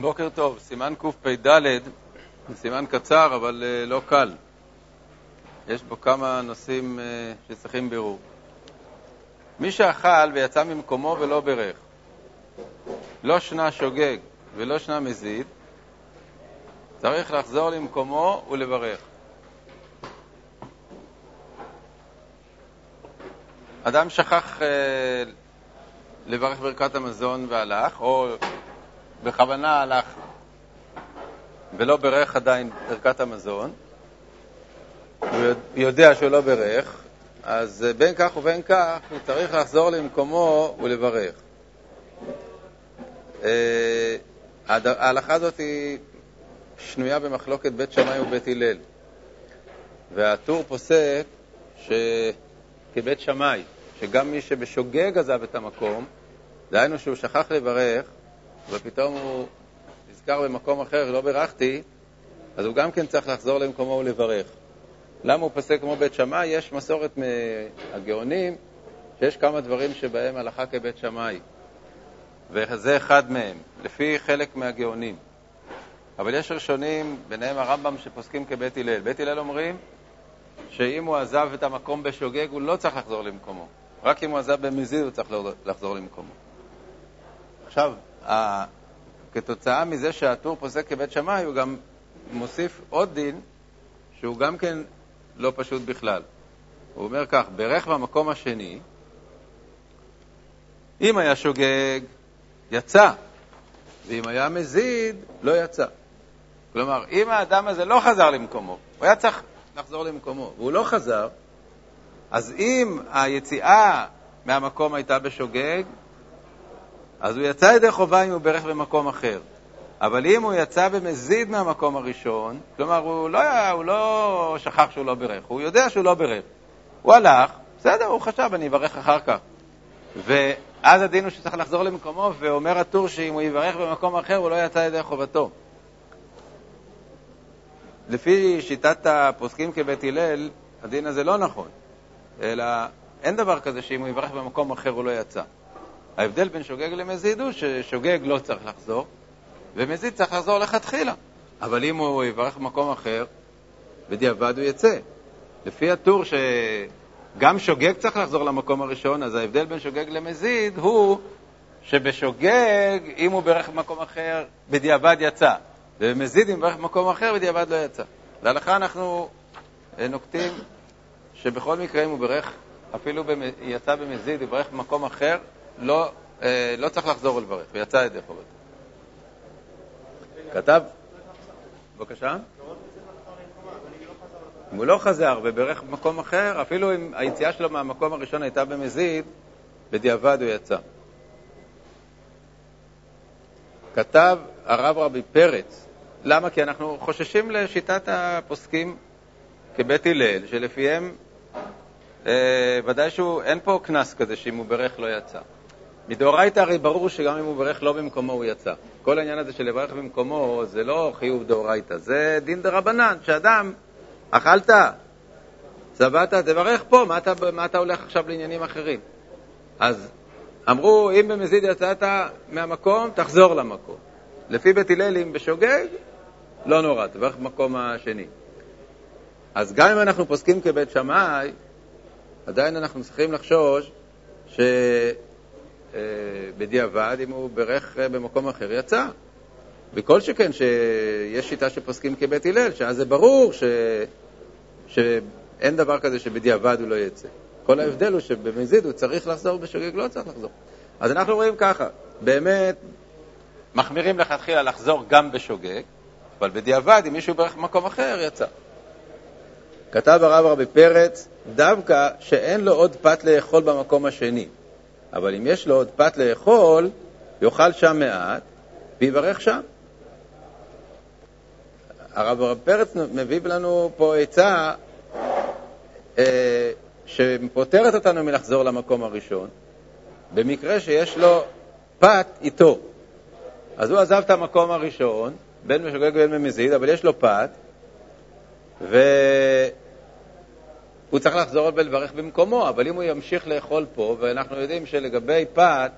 בוקר טוב, סימן קפ"ד, סימן קצר אבל uh, לא קל. יש בו כמה נושאים uh, שצריכים בירור. מי שאכל ויצא ממקומו ולא ברך, לא שנה שוגג ולא שנה מזיד, צריך לחזור למקומו ולברך. אדם שכח uh, לברך ברכת המזון והלך, או בכוונה הלך ולא ברך עדיין ברכת המזון, הוא יודע שהוא לא ברך, אז בין כך ובין כך הוא צריך לחזור למקומו ולברך. אה, ההלכה הזאת היא שנויה במחלוקת בית שמאי ובית הלל, והטור פוסק שכבית שמאי, שגם מי שבשוגג עזב את המקום, דהיינו שהוא שכח לברך, ופתאום הוא נזכר במקום אחר, לא בירכתי, אז הוא גם כן צריך לחזור למקומו ולברך. למה הוא פסק כמו בית שמאי? יש מסורת מהגאונים שיש כמה דברים שבהם הלכה כבית שמאי, וזה אחד מהם, לפי חלק מהגאונים. אבל יש ראשונים, ביניהם הרמב"ם, שפוסקים כבית הלל. בית הלל אומרים שאם הוא עזב את המקום בשוגג, הוא לא צריך לחזור למקומו. רק אם הוא עזב במזיד, הוא צריך לחזור למקומו. עכשיו, כתוצאה מזה שהטור פוסק כבית שמאי, הוא גם מוסיף עוד דין, שהוא גם כן לא פשוט בכלל. הוא אומר כך, ברך במקום השני, אם היה שוגג, יצא, ואם היה מזיד, לא יצא. כלומר, אם האדם הזה לא חזר למקומו, הוא היה צריך לחזור למקומו, והוא לא חזר, אז אם היציאה מהמקום הייתה בשוגג, אז הוא יצא ידי חובה אם הוא ברך במקום אחר. אבל אם הוא יצא במזיד מהמקום הראשון, כלומר, הוא לא, הוא לא שכח שהוא לא ברך, הוא יודע שהוא לא ברך. הוא הלך, בסדר, הוא חשב, אני אברך אחר כך. ואז הדין הוא שצריך לחזור למקומו, ואומר הטור שאם הוא יברך במקום אחר, הוא לא יצא ידי חובתו. לפי שיטת הפוסקים כבית הלל, הדין הזה לא נכון, אלא אין דבר כזה שאם הוא יברך במקום אחר הוא לא יצא. ההבדל בין שוגג למזיד הוא ששוגג לא צריך לחזור, ומזיד צריך לחזור לכתחילה. אבל אם הוא יברך במקום אחר, בדיעבד הוא יצא. לפי הטור שגם שוגג צריך לחזור למקום הראשון, אז ההבדל בין שוגג למזיד הוא שבשוגג, אם הוא ברך במקום אחר, בדיעבד יצא. ובמזיד, אם ברך במקום אחר, בדיעבד לא יצא. להלכה אנחנו אה, נוקטים שבכל מקרה, אם הוא ברך, אפילו יצא במזיד, הוא ברך במקום אחר, לא, אה, לא צריך לחזור ולברך, הוא יצא ידי חובתו. כתב, בבקשה? אם הוא לא חזר וברך במקום אחר, אפילו אם היציאה שלו מהמקום הראשון הייתה במזיד, בדיעבד הוא יצא. כתב הרב רבי פרץ, למה? כי אנחנו חוששים לשיטת הפוסקים כבית הלל, שלפיהם אה, ודאי שאין פה קנס כזה שאם הוא ברך לא יצא. מדאורייתא הרי ברור שגם אם הוא ברך לא במקומו הוא יצא. כל העניין הזה של לברך במקומו זה לא חיוב דאורייתא, זה דין דרבנן, שאדם, אכלת, צבעת, תברך פה, מה אתה, מה אתה הולך עכשיו לעניינים אחרים? אז אמרו, אם במזיד יצאת מהמקום, תחזור למקום. לפי בית הלל, אם בשוגג, לא נורא, תברך במקום השני. אז גם אם אנחנו פוסקים כבית שמאי, עדיין אנחנו צריכים לחשוש ש... אה, בדיעבד, אם הוא ברך אה, במקום אחר, יצא. וכל שכן שיש שיטה שפוסקים כבית הלל, שאז זה ברור ש... שאין דבר כזה שבדיעבד הוא לא יצא. כל ההבדל הוא שבמזיד הוא צריך לחזור, בשוגג לא צריך לחזור. אז אנחנו רואים ככה, באמת מחמירים לכתחילה לחזור גם בשוגג, אבל בדיעבד, אם מישהו ברך במקום אחר, יצא. כתב הרב רבי פרץ, דווקא שאין לו עוד פת לאכול במקום השני. אבל אם יש לו עוד פת לאכול, יאכל שם מעט ויברך שם. הרב פרץ מביא לנו פה עצה אה, שפוטרת אותנו מלחזור למקום הראשון, במקרה שיש לו פת איתו. אז הוא עזב את המקום הראשון, בין משוגג ובין ממזיד, אבל יש לו פת, ו... הוא צריך לחזור ולברך במקומו, אבל אם הוא ימשיך לאכול פה, ואנחנו יודעים שלגבי פת,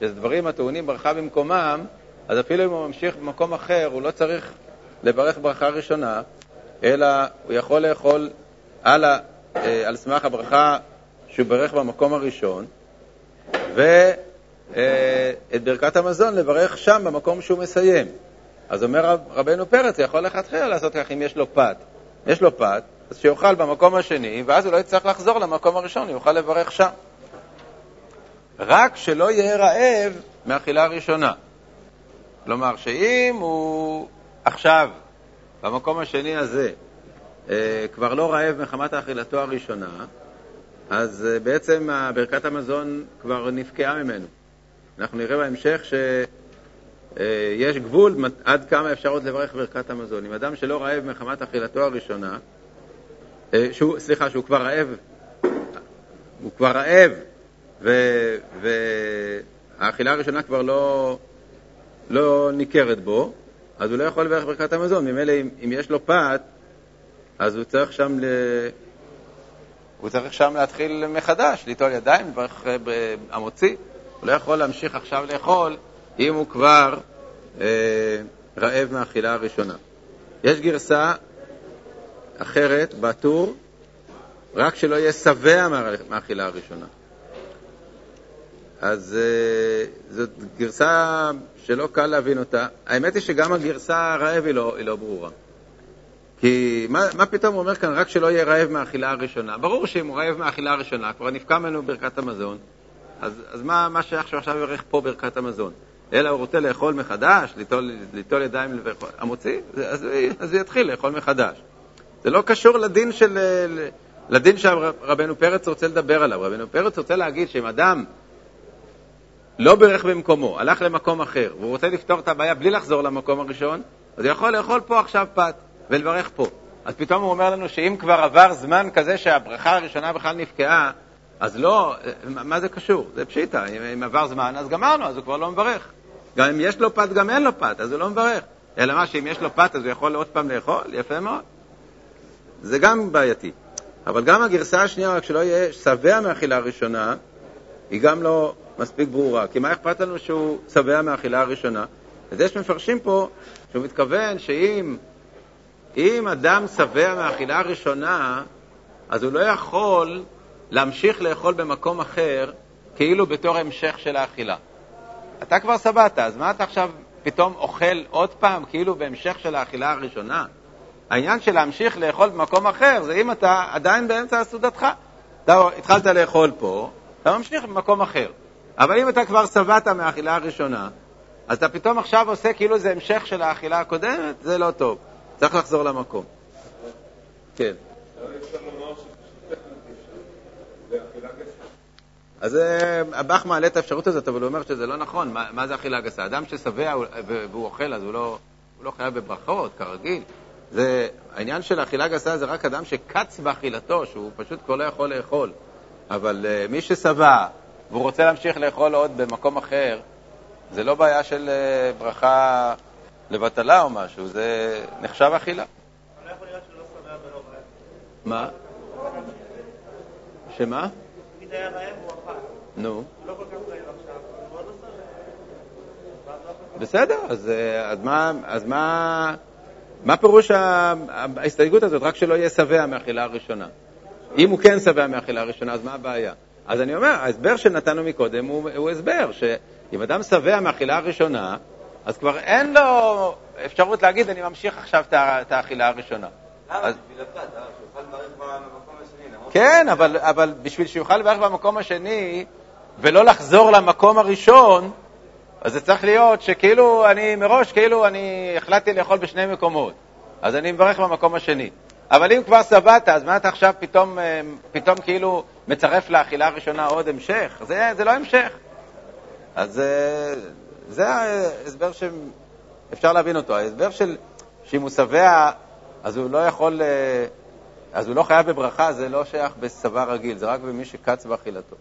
שזה דברים הטעונים ברכה במקומם, אז אפילו אם הוא ממשיך במקום אחר, הוא לא צריך לברך ברכה ראשונה, אלא הוא יכול לאכול על, ה, אה, על סמך הברכה שהוא ברך במקום הראשון, ואת אה, ברכת המזון לברך שם במקום שהוא מסיים. אז אומר רבנו פרץ, הוא יכול לכתחילה לעשות כך אם יש לו פת. יש לו פת, אז שיאכל במקום השני, ואז הוא לא יצטרך לחזור למקום הראשון, הוא יוכל לברך שם. רק שלא יהיה רעב מאכילה ראשונה. כלומר, שאם הוא עכשיו, במקום השני הזה, אה, כבר לא רעב מחמת אכילתו הראשונה, אז אה, בעצם ברכת המזון כבר נפקעה ממנו. אנחנו נראה בהמשך שיש אה, גבול עד כמה אפשר עוד לברך ברכת המזון. אם אדם שלא רעב מחמת אכילתו הראשונה, שהוא, סליחה, שהוא כבר רעב, הוא כבר רעב, והאכילה הראשונה כבר לא, לא ניכרת בו, אז הוא לא יכול לברך ברכת המזון. ממילא אם, אם יש לו פת, אז הוא צריך שם ל... הוא צריך שם להתחיל מחדש, ליטול ידיים, לברך אה, המוציא. הוא לא יכול להמשיך עכשיו לאכול אם הוא כבר אה, רעב מהאכילה הראשונה. יש גרסה אחרת בטור, רק שלא יהיה שבע מהאכילה הראשונה. אז אה, זאת גרסה שלא קל להבין אותה. האמת היא שגם הגרסה הרעב היא לא, היא לא ברורה. כי מה, מה פתאום הוא אומר כאן, רק שלא יהיה רעב מהאכילה הראשונה? ברור שאם הוא רעב מהאכילה הראשונה, כבר נפקע ממנו ברכת המזון, אז, אז מה, מה שייך שהוא עכשיו יברך פה ברכת המזון? אלא הוא רוצה לאכול מחדש, ליטול, ליטול ידיים המוציא, אז, אז הוא יתחיל לאכול מחדש. זה לא קשור לדין, של, לדין שרבנו פרץ רוצה לדבר עליו. רבנו פרץ רוצה להגיד שאם אדם לא בירך במקומו, הלך למקום אחר, והוא רוצה לפתור את הבעיה בלי לחזור למקום הראשון, אז הוא יכול לאכול פה עכשיו פת ולברך פה. אז פתאום הוא אומר לנו שאם כבר עבר זמן כזה שהברכה הראשונה בכלל נפקעה, אז לא, מה זה קשור? זה פשיטה, אם, אם עבר זמן, אז גמרנו, אז הוא כבר לא מברך. גם אם יש לו פת, גם אין לו פת, אז הוא לא מברך. אלא מה, שאם יש לו פת, אז הוא יכול עוד פעם לאכול? יפה מאוד. זה גם בעייתי. אבל גם הגרסה השנייה, רק שלא יהיה שבע מהאכילה הראשונה, היא גם לא מספיק ברורה. כי מה אכפת לנו שהוא שבע מהאכילה הראשונה? אז יש מפרשים פה שהוא מתכוון שאם אם אדם שבע מהאכילה הראשונה, אז הוא לא יכול להמשיך לאכול במקום אחר כאילו בתור המשך של האכילה. אתה כבר שבעת, אז מה אתה עכשיו פתאום אוכל עוד פעם כאילו בהמשך של האכילה הראשונה? העניין של להמשיך לאכול במקום אחר זה אם אתה עדיין באמצע סעודתך. אתה התחלת לאכול פה, אתה ממשיך במקום אחר. אבל אם אתה כבר שבעת מהאכילה הראשונה, אז אתה פתאום עכשיו עושה כאילו זה המשך של האכילה הקודמת, זה לא טוב. צריך לחזור למקום. כן. אז אה, הבח מעלה את האפשרות הזאת, אבל הוא אומר שזה לא נכון. מה, מה זה אכילה גסה? אדם ששבע והוא אוכל, אז הוא לא, הוא לא חייב בברכות, כרגיל. זה, העניין של אכילה גסה זה רק אדם שקץ באכילתו, שהוא פשוט כבר לא יכול לאכול. אבל uh, מי ששבע והוא רוצה להמשיך לאכול עוד במקום אחר, זה לא בעיה של uh, ברכה לבטלה או משהו, זה נחשב אכילה. מה? שמה? נו. לא בסדר, אז, אז מה, אז מה, מה פירוש ההסתייגות הזאת? רק שלא יהיה שבע מהאכילה הראשונה. אם הוא כן שבע מהאכילה הראשונה, אז מה הבעיה? אז אני אומר, ההסבר שנתנו מקודם הוא, הוא הסבר, שאם אדם שבע מהאכילה הראשונה, אז כבר אין לו אפשרות להגיד, אני ממשיך עכשיו את האכילה הראשונה. אה? במקום השני. כן, אבל בשביל שיוכל לברך במקום השני, ולא לחזור למקום הראשון, אז זה צריך להיות שכאילו אני מראש, כאילו אני החלטתי לאכול בשני מקומות, אז אני מברך במקום השני. אבל אם כבר שבעת, אז מה אתה עכשיו פתאום, אה, פתאום כאילו מצרף לאכילה הראשונה עוד המשך? זה, זה לא המשך. אז אה, זה ההסבר שאפשר להבין אותו. ההסבר של שאם הוא שבע, אז הוא לא יכול, אה, אז הוא לא חייב בברכה, זה לא שייך בשבע רגיל, זה רק במי שקץ באכילתו.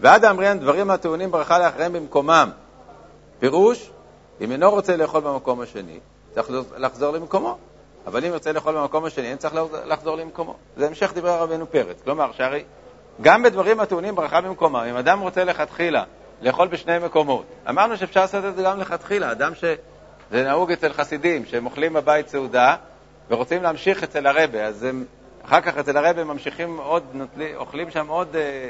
ועד האמריין דברים הטעונים ברכה לאחריהם במקומם. פירוש, אם אינו רוצה לאכול במקום השני, צריך לחזור למקומו. אבל אם ירצה לאכול במקום השני, אין צריך לחזור למקומו. זה המשך דברי רבנו פרץ. כלומר, שהרי גם בדברים הטעונים ברכה במקומם, אם אדם רוצה לכתחילה לאכול בשני מקומות. אמרנו שאפשר לעשות את זה גם לכתחילה. אדם ש... זה נהוג אצל חסידים, שהם אוכלים בבית סעודה ורוצים להמשיך אצל הרבה, אז הם אחר כך אצל הרבה ממשיכים עוד, נוטלי, אוכלים שם עוד, אה,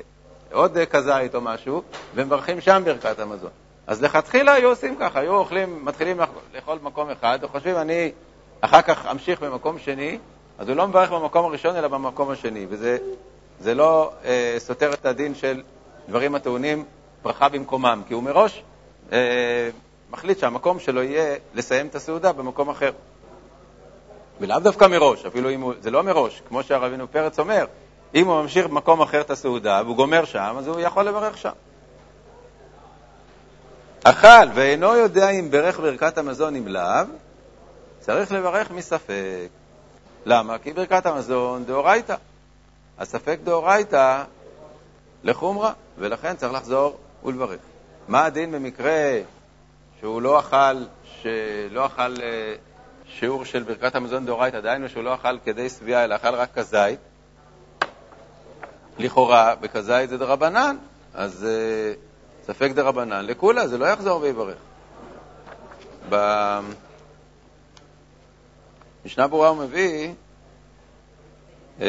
עוד כזית או משהו, ומברכים שם ברכת המזון. אז לכתחילה היו עושים ככה, היו אוכלים, מתחילים לאכול במקום אחד, וחושבים, אני אחר כך אמשיך במקום שני, אז הוא לא מברך במקום הראשון, אלא במקום השני, וזה לא אה, סותר את הדין של דברים הטעונים ברכה במקומם, כי הוא מראש אה, מחליט שהמקום שלו יהיה לסיים את הסעודה במקום אחר. ולאו דווקא מראש, אפילו אם הוא, זה לא מראש, כמו שהרבינו פרץ אומר, אם הוא ממשיך במקום אחר את הסעודה והוא גומר שם, אז הוא יכול לברך שם. אכל ואינו יודע אם ברך ברכת המזון אם לאו, צריך לברך מספק. למה? כי ברכת המזון דאורייתא. הספק דאורייתא לחומרה, ולכן צריך לחזור ולברך. מה הדין במקרה שהוא לא אכל, שלא אכל אה, שיעור של ברכת המזון דאורייתא, דהיינו שהוא לא אכל כדי שביעה, אלא אכל רק כזית, לכאורה, בכזית זה דרבנן, אז uh, ספק דרבנן לכולה, זה לא יחזור ויברך. במשנה ברורה הוא מביא, uh,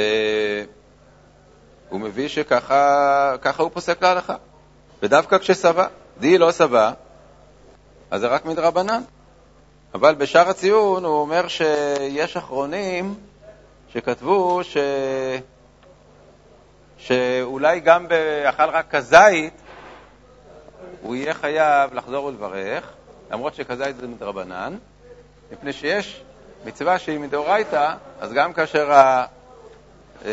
הוא מביא שככה הוא פוסק להלכה. ודווקא כששבע, די לא שבע, אז זה רק מדרבנן. אבל בשאר הציון הוא אומר שיש אחרונים שכתבו ש... שאולי גם באכל רק כזית הוא יהיה חייב לחזור ולברך, למרות שכזית זה מדרבנן, מפני שיש מצווה שהיא מדאורייתא, אז גם כאשר ה... אה,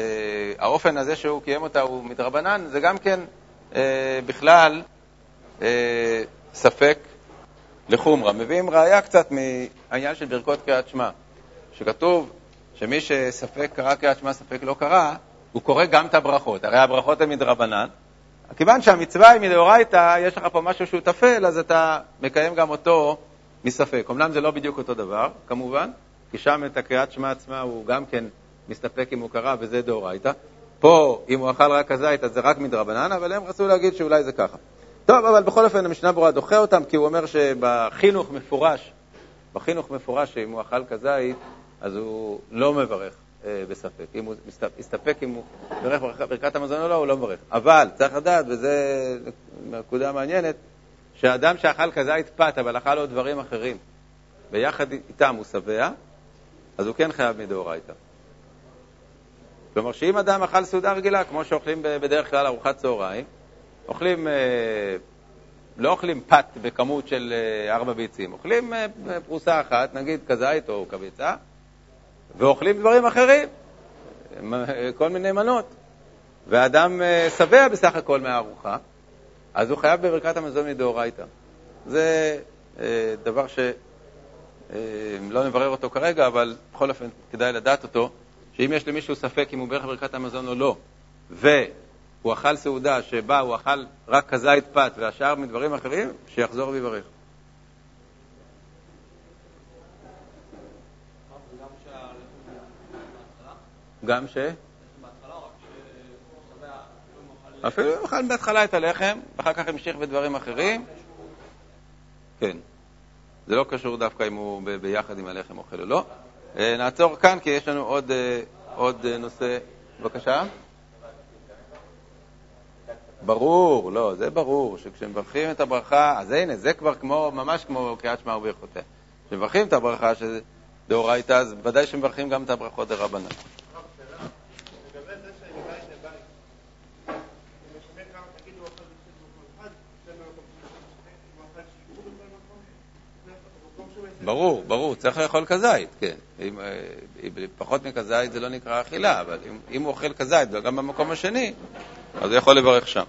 האופן הזה שהוא קיים אותה הוא מדרבנן, זה גם כן אה, בכלל אה, ספק לחומרה. מביאים ראיה קצת מהעניין של ברכות קריאת שמע, שכתוב שמי שספק קרא קריאת שמע, ספק לא קרא, הוא קורא גם את הברכות. הרי הברכות הן מדרבנן. כיוון שהמצווה היא מדאורייתא, יש לך פה משהו שהוא טפל, אז אתה מקיים גם אותו מספק. אמנם זה לא בדיוק אותו דבר, כמובן, כי שם את הקריאת שמע עצמה הוא גם כן מסתפק אם הוא קרא, וזה דאורייתא. פה, אם הוא אכל רק הזית, אז זה רק מדרבנן, אבל הם רצו להגיד שאולי זה ככה. טוב, אבל בכל אופן המשנה ברורה דוחה אותם, כי הוא אומר שבחינוך מפורש, בחינוך מפורש שאם הוא אכל כזית, אז הוא לא מברך בספק. אם הוא מסתפק אם הוא מברך ברכת המזון או לא, הוא לא מברך. אבל צריך לדעת, וזו נקודה מעניינת, שאדם שאכל כזית פת, אבל אכל עוד דברים אחרים, ביחד איתם הוא שבע, אז הוא כן חייב מדאורייתא. כלומר, שאם אדם אכל סעודה רגילה, כמו שאוכלים בדרך כלל ארוחת צהריים, אוכלים, אה, לא אוכלים פת בכמות של אה, ארבע ביצים, אוכלים אה, פרוסה אחת, נגיד כזית או כביצה, ואוכלים דברים אחרים, כל מיני מנות. ואדם שבע בסך הכל מהארוחה, אז הוא חייב בברכת המזון מדאורייתא. זה דבר שלא נברר אותו כרגע, אבל בכל אופן כדאי לדעת אותו, שאם יש למישהו ספק אם הוא ברך ברכת המזון או לא, הוא אכל סעודה שבה הוא אכל רק כזית פת והשאר מדברים אחרים, שיחזור ויברך. גם ש? אפילו אם אכל בהתחלה את הלחם, ואחר כך המשיך בדברים אחרים. כן. זה לא קשור דווקא אם הוא ביחד עם הלחם אוכל או לא. אה, נעצור כאן, כי יש לנו עוד, אה, עוד אה, נושא. בבקשה. ברור, לא, זה ברור, שכשמברכים את הברכה, אז הנה, זה כבר כמו, ממש כמו קריאת שמע וברכותיה. כשמברכים את הברכה שזה דאורייתא, אז ודאי שמברכים גם את הברכות דרבנן. ברור, ברור, צריך לאכול כזית, כן. אם, אה, אם פחות מכזית זה לא נקרא אכילה, אבל אם, אם הוא אוכל כזית וגם במקום השני, אז הוא יכול לברך שם.